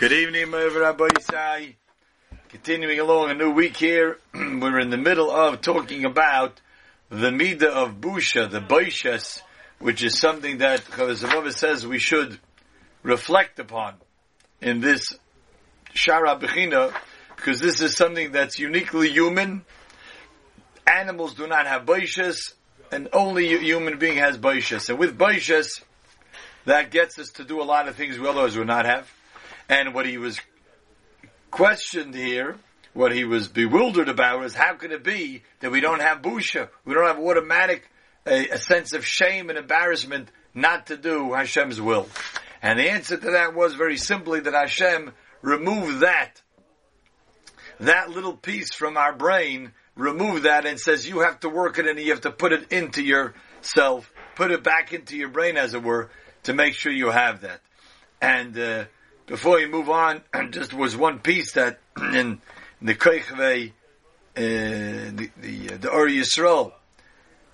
Good evening, Rabbi Isai. Continuing along a new week here, we're in the middle of talking about the Midah of Busha, the Baishas, which is something that Chovos HaLevavos says we should reflect upon in this Shara Bechina, because this is something that's uniquely human. Animals do not have Baishas, and only a human being has Baishas. And with Baishas, that gets us to do a lot of things we otherwise would not have. And what he was questioned here, what he was bewildered about was how could it be that we don't have busha? We don't have automatic, a, a sense of shame and embarrassment not to do Hashem's will. And the answer to that was very simply that Hashem removed that, that little piece from our brain, remove that and says you have to work it and you have to put it into yourself, put it back into your brain as it were, to make sure you have that. And, uh, before you move on, just was one piece that in the Kochvei, uh, the, the, uh, the Or Yisrael,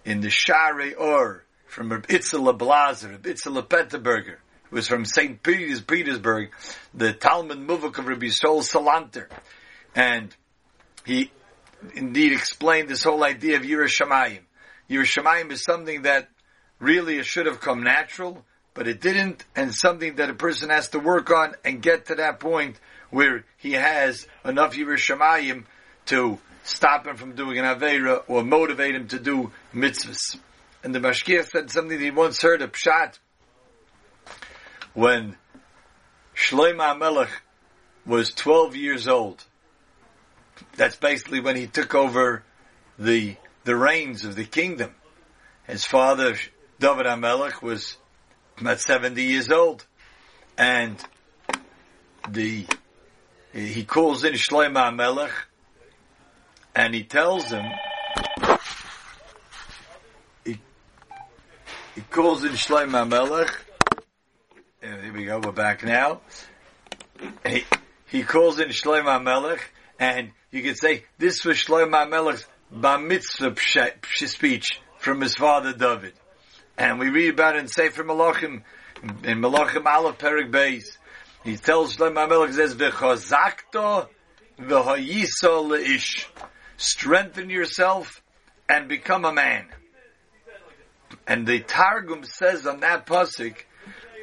in the Share Or, from Reb Itzela Blazer, Reb Itzela Peterburger, was from St. Peters, Petersburg, the Talmid Muvhak of Reb Yisrael Salanter. And he indeed explained this whole idea of Yiras Shamayim. Yerushalayim is something that really should have come natural, but it didn't, and something that a person has to work on and get to that point where he has enough Yiras Shamayim to stop him from doing an Aveira or motivate him to do mitzvahs. And the Mashgiach said something that he once heard of Pshat when Shlomo Melech was 12 years old. That's basically when he took over the, the reins of the kingdom. His father, David HaMelech, was about 70 years old. And the, he calls in Shlomo Melech and he tells him, he, he calls in Shlomo Melech, and uh, here we go, we're back now. He, he calls in Shlomo Melech and you could say this was Shlomo Melech's bar mitzvah speech from his father David. And we read about it in Sefer Malachim, in Malachim Aleph Perik Beis. He tells Shlomo HaMelech, says, V'chazakto v'hayiso le'ish. Strengthen yourself and become a man. And the Targum says on that pasuk,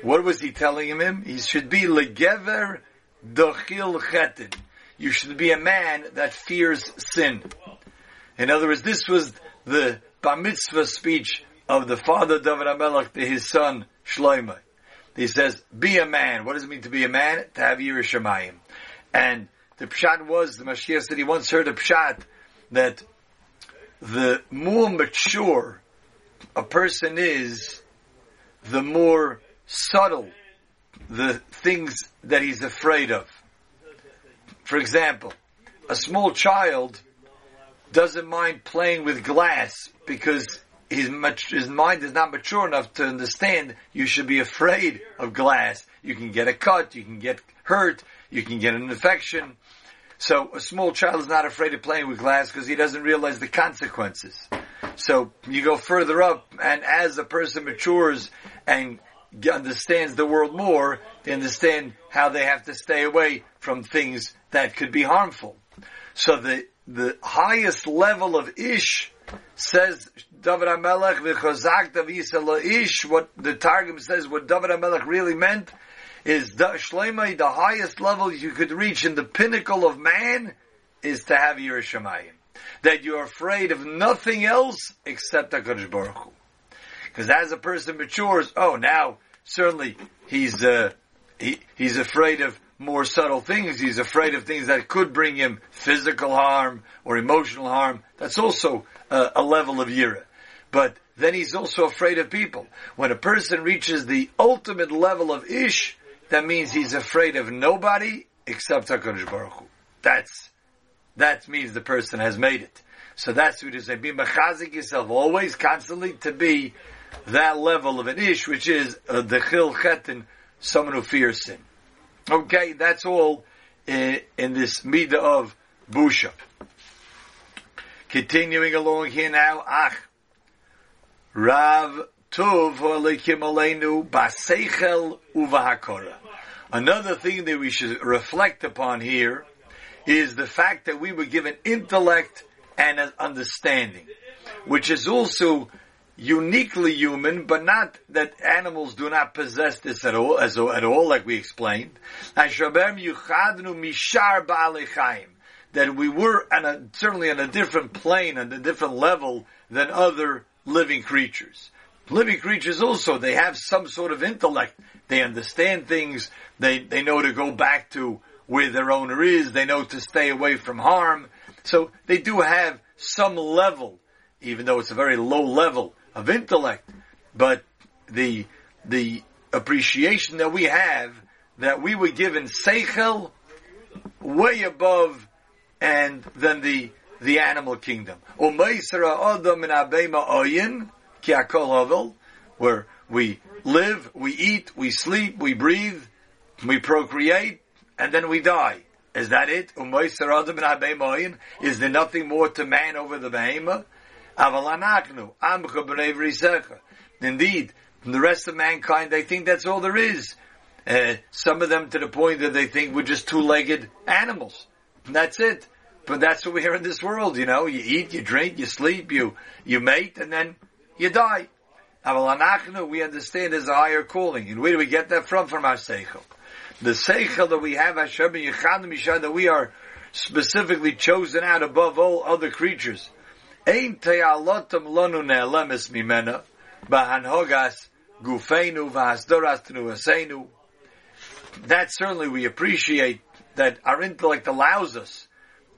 what was he telling him? He should be legever dochil chetin. You should be a man that fears sin. In other words, this was the bar mitzvah speech of the father David HaMelech to his son Shlomo. He says, be a man. What does it mean to be a man? To have Yiras Shamayim. And the pshat was, the Mashgiach said he once heard a pshat that the more mature a person is, the more subtle the things that he's afraid of. For example, a small child doesn't mind playing with glass because his, his mind is not mature enough to understand you should be afraid of glass. You can get a cut, you can get hurt, you can get an infection. So a small child is not afraid of playing with glass because he doesn't realize the consequences. So you go further up, and as the person matures and understands the world more, they understand how they have to stay away from things that could be harmful. So the the highest level of ish says David HaMelech v'chazak ish. What the Targum says, what David HaMelech really meant is the Shloimei, the highest level you could reach in the pinnacle of man is to have Yiras Shamayim. That you're afraid of nothing else except HaKadosh Baruch Hu. Because as a person matures, oh, now certainly he's uh, he, he's afraid of more subtle things. He's afraid of things that could bring him physical harm or emotional harm. That's also uh, a level of yira. But then he's also afraid of people. When a person reaches the ultimate level of ish, that means he's afraid of nobody except HaKadosh Baruch Hu. That's, that means the person has made it. So that's what it is. Be mechazik yourself always, constantly to be that level of an ish, which is uh, the chil chetin, someone who fears sin. Okay, that's all in, in this midah of busha. Continuing along here now, ach, Rav Tov Alekim Aleinu Baseichel Uvahakora. Another thing that we should reflect upon here is the fact that we were given intellect and understanding, which is also uniquely human, but not that animals do not possess this at all, as at all, like we explained. That we were a, certainly on a different plane, on a different level than other living creatures. Living creatures also, they have some sort of intellect. They understand things. They, they know to go back to where their owner is. They know to stay away from harm. So they do have some level, even though it's a very low level of intellect, but the the appreciation that we have that we were given seichel way above and than the the animal kingdom. Where we live, we eat, we sleep, we breathe, we procreate, and then we die. Is that it? Is there nothing more to man over the behemoth? Indeed, from the rest of mankind, they think that's all there is. Uh, some of them to the point that they think we're just two-legged animals. And that's it. But that's what we are in this world, you know. You eat, you drink, you sleep, you, you mate, and then you die. We understand there's a higher calling. And where do we get that from? From our seichel. The seichel that we have, Hashem that we are specifically chosen out above all other creatures. Ein te'alotam lonu ne'elemes mimena, gufeinu v'hasdoras. That certainly we appreciate that our intellect allows us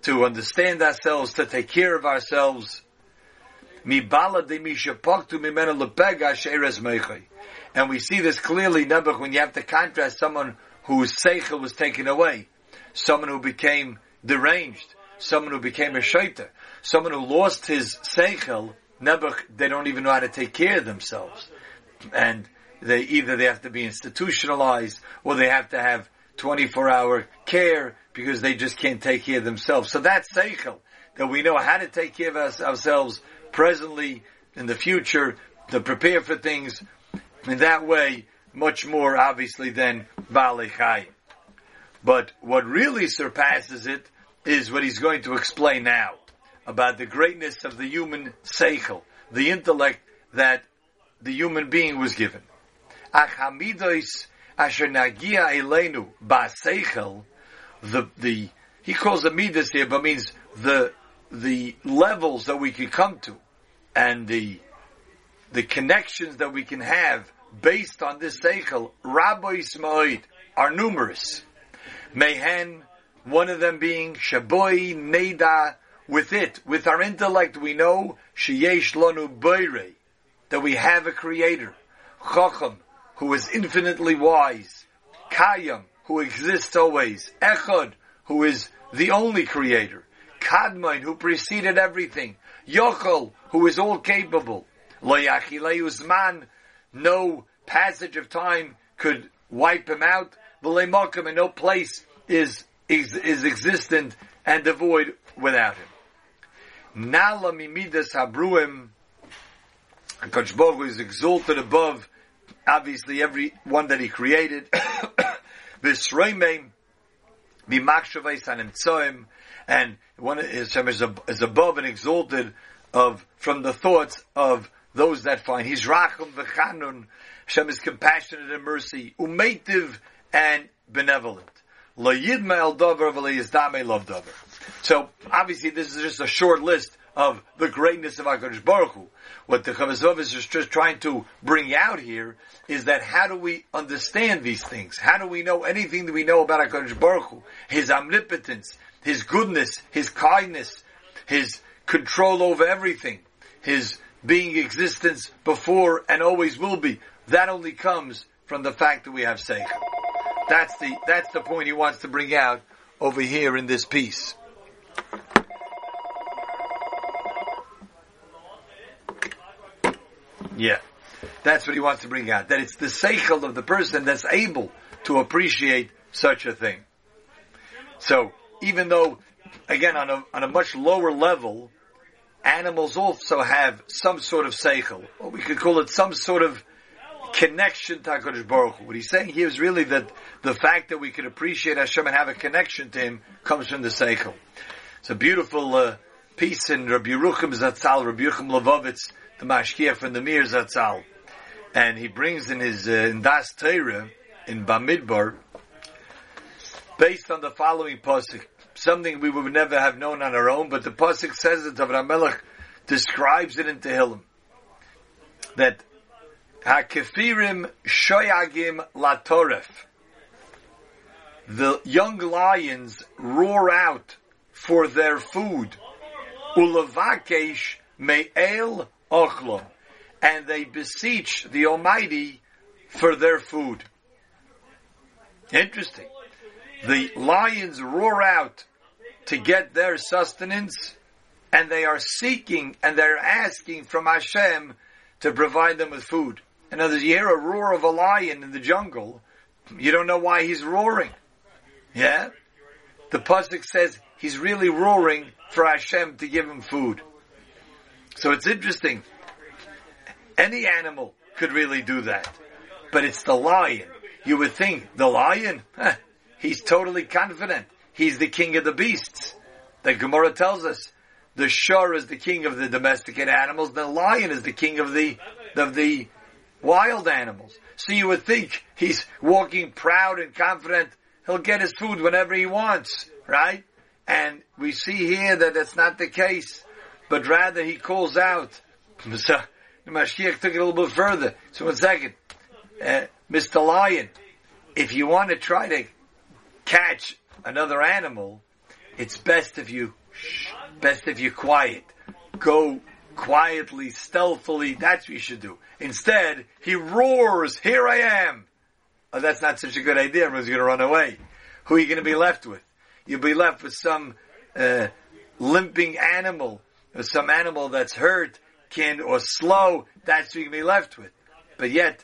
to understand ourselves, to take care of ourselves. And we see this clearly, Nebuch, when you have to contrast someone whose seichel was taken away, someone who became deranged, someone who became a shaita, someone who lost his seichel, Nebuch, they don't even know how to take care of themselves. And they either they have to be institutionalized or they have to have 24 hour care because they just can't take care of themselves. So that's seichel, that we know how to take care of us, ourselves presently, in the future, to prepare for things in that way, much more obviously than Balei But what really surpasses it is what he's going to explain now about the greatness of the human seichel, the intellect that the human being was given. Achamidos asher nagia elenu baseichel, the the he calls the midas here, but means the the levels that we can come to, and the the connections that we can have based on this seichel, Rabbi Ismail, are numerous. Mehen, one of them being Shaboy Neda with it, with our intellect, we know sheyesh lanu boire that we have a creator, chacham, who is infinitely wise, kayam, who exists always, echad, who is the only creator, kadmain, who preceded everything, yochel, who is all capable, loyachileusman, no passage of time could wipe him out, v'leimakam, and no place is, is, is existent and devoid without him. Nala mimidas habruim. Kodesh Baruch is exalted above, obviously, every one that He created. V'sreimei b'makshavei sanim and one is, is above and exalted of from the thoughts of those that find. He's rachum v'chanun. Hashem is compassionate and mercy, umeitiv and benevolent. Yidma el. So obviously this is just a short list of the greatness of HaKadosh Baruch Hu. What the Chavazov is just trying to bring out here is that how do we understand these things? How do we know anything that we know about HaKadosh Baruch Hu? His omnipotence, His goodness, His kindness, His control over everything, His being existence before and always will be. That only comes from the fact that we have Seichel. That's the, that's the point he wants to bring out over here in this piece. Yeah. That's what he wants to bring out. That it's the seichel of the person that's able to appreciate such a thing. So, even though, again, on a, on a much lower level, animals also have some sort of seichel, or we could call it some sort of connection to HaKadosh Baruch Hu. What he's saying here is really that the fact that we can appreciate Hashem and have a connection to Him comes from the Seichel. It's a beautiful uh, piece in Rabbi Yerucham Zatzal, Rabbi Yerucham Levovitz, the Mashkiach from the Mir Zatzal. And he brings in his, uh, in Das Torah, in Bamidbar, based on the following pasuk, something we would never have known on our own, but the pasuk says it. Avram Melech describes it in Tehillim that Hakefirim shoyagim latoref. The young lions roar out for their food. Ulavakesh me'el ochlo. And they beseech the Almighty for their food. Interesting. The lions roar out to get their sustenance, and they are seeking and they're asking from Hashem to provide them with food. In other words, you hear a roar of a lion in the jungle, you don't know why he's roaring. Yeah? The Pasuk says he's really roaring for Hashem to give him food. So it's interesting. Any animal could really do that. But it's the lion. You would think, the lion? he's totally confident. He's the king of the beasts. The Gemara tells us the shor is the king of the domesticated animals, the lion is the king of the of the wild animals. So you would think he's walking proud and confident. He'll get his food whenever he wants, right? And we see here that that's not the case, but rather he calls out. So the Mashgiach took it a little bit further. So one second, uh, Mr. Lion, if you want to try to catch another animal, it's best if you shh, best if you quiet. Go quietly, stealthily. That's what you should do. Instead, he roars, "Here I am!" Oh, that's not such a good idea. Everyone's to run away. Who are you to be left with? You'll be left with some uh, limping animal, or some animal that's hurt, can or slow. That's what going to be left with. But yet,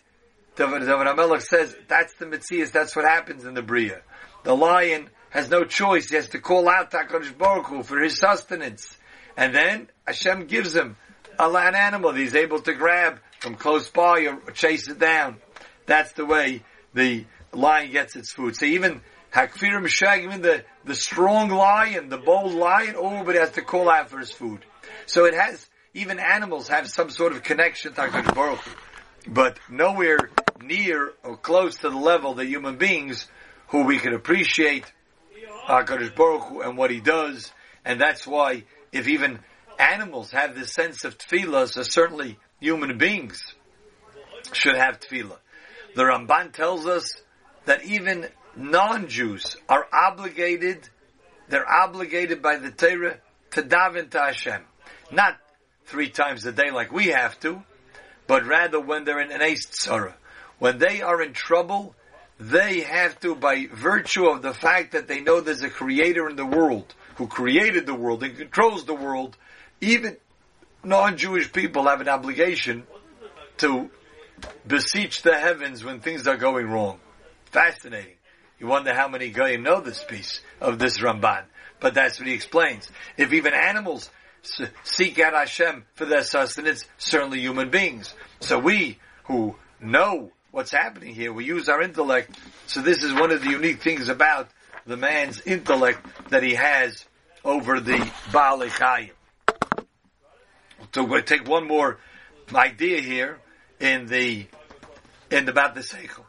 David, HaMelech says that's the Metzias. That's what happens in the Bria. The lion has no choice. He has to call out Takarish Baruch Hu for his sustenance. And then Hashem gives him a land animal that he's able to grab from close by or chase it down. That's the way the lion gets its food. So even Hakfirim Shag, even the, the strong lion, the bold lion, oh, but has to call out for his food. So it has, even animals have some sort of connection to Baruch but nowhere near or close to the level that human beings who we can appreciate HaKadosh Baruch Hu and what He does, and that's why if even animals have this sense of tefillah, so certainly human beings should have tefillah. The Ramban tells us that even non-Jews are obligated, they're obligated by the Torah to daven to Hashem. Not three times a day like we have to, but rather when they're in an ace tzara. When they are in trouble, they have to, by virtue of the fact that they know there's a creator in the world who created the world and controls the world, even non-Jewish people have an obligation to beseech the heavens when things are going wrong. Fascinating. You wonder how many Goyim know this piece of this Ramban. But that's what he explains. If even animals seek out Hashem for their sustenance, certainly human beings. So we who know what's happening here. We use our intellect. So this is one of the unique things about the man's intellect that he has over the Baal Chayim. So we'll take one more idea here in the in about the Seichel.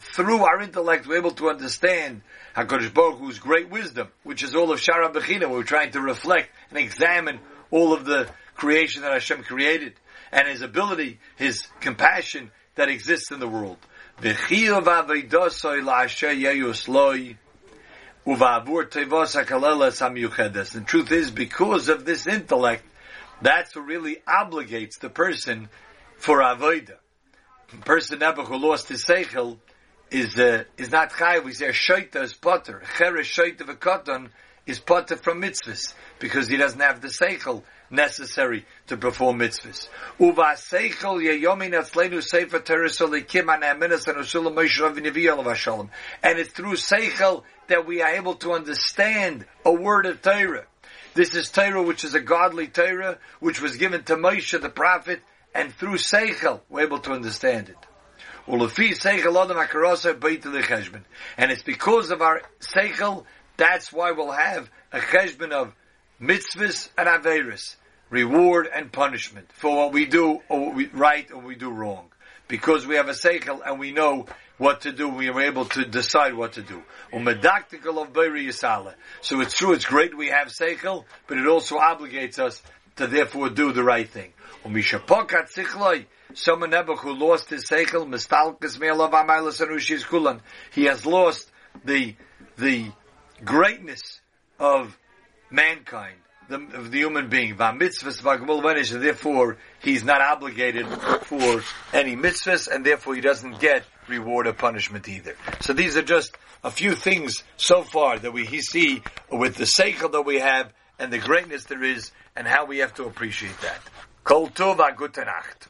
Through our intellect, we're able to understand HaKadosh Baruch Hu's great wisdom, which is all of Shara Bechina. We're trying to reflect and examine all of the creation that Hashem created, and His ability, His compassion that exists in the world. The truth is, because of this intellect, that's what really obligates the person for avodah. The person ever who lost his seichel is uh, is not chayiv. We say shaita is potter. Cheresh shaita v'katan is potter from mitzvahs because he doesn't have the seichel necessary to perform mitzvahs. Uva seichel yeyomin sefer anaminas and usulam Rabbeinu And it's through seichel that we are able to understand a word of Torah. This is Torah, which is a godly Torah, which was given to Moshe the prophet, and through Seichel, we're able to understand it. And it's because of our Seichel, that's why we'll have a cheshbon of mitzvahs and averis, reward and punishment for what we do or what we right or we do wrong. Because we have a seichel and we know what to do, we are able to decide what to do. So it's true, it's great we have seichel, but it also obligates us to therefore do the right thing. Someone who lost his seichel, he has lost the the greatness of mankind, the, of the human being. And therefore, he's not obligated for any mitzvahs, and therefore he doesn't get reward or punishment either. So these are just a few things so far that we see with the seichel that we have and the greatness there is, and how we have to appreciate that. Kol tov, gute Nacht.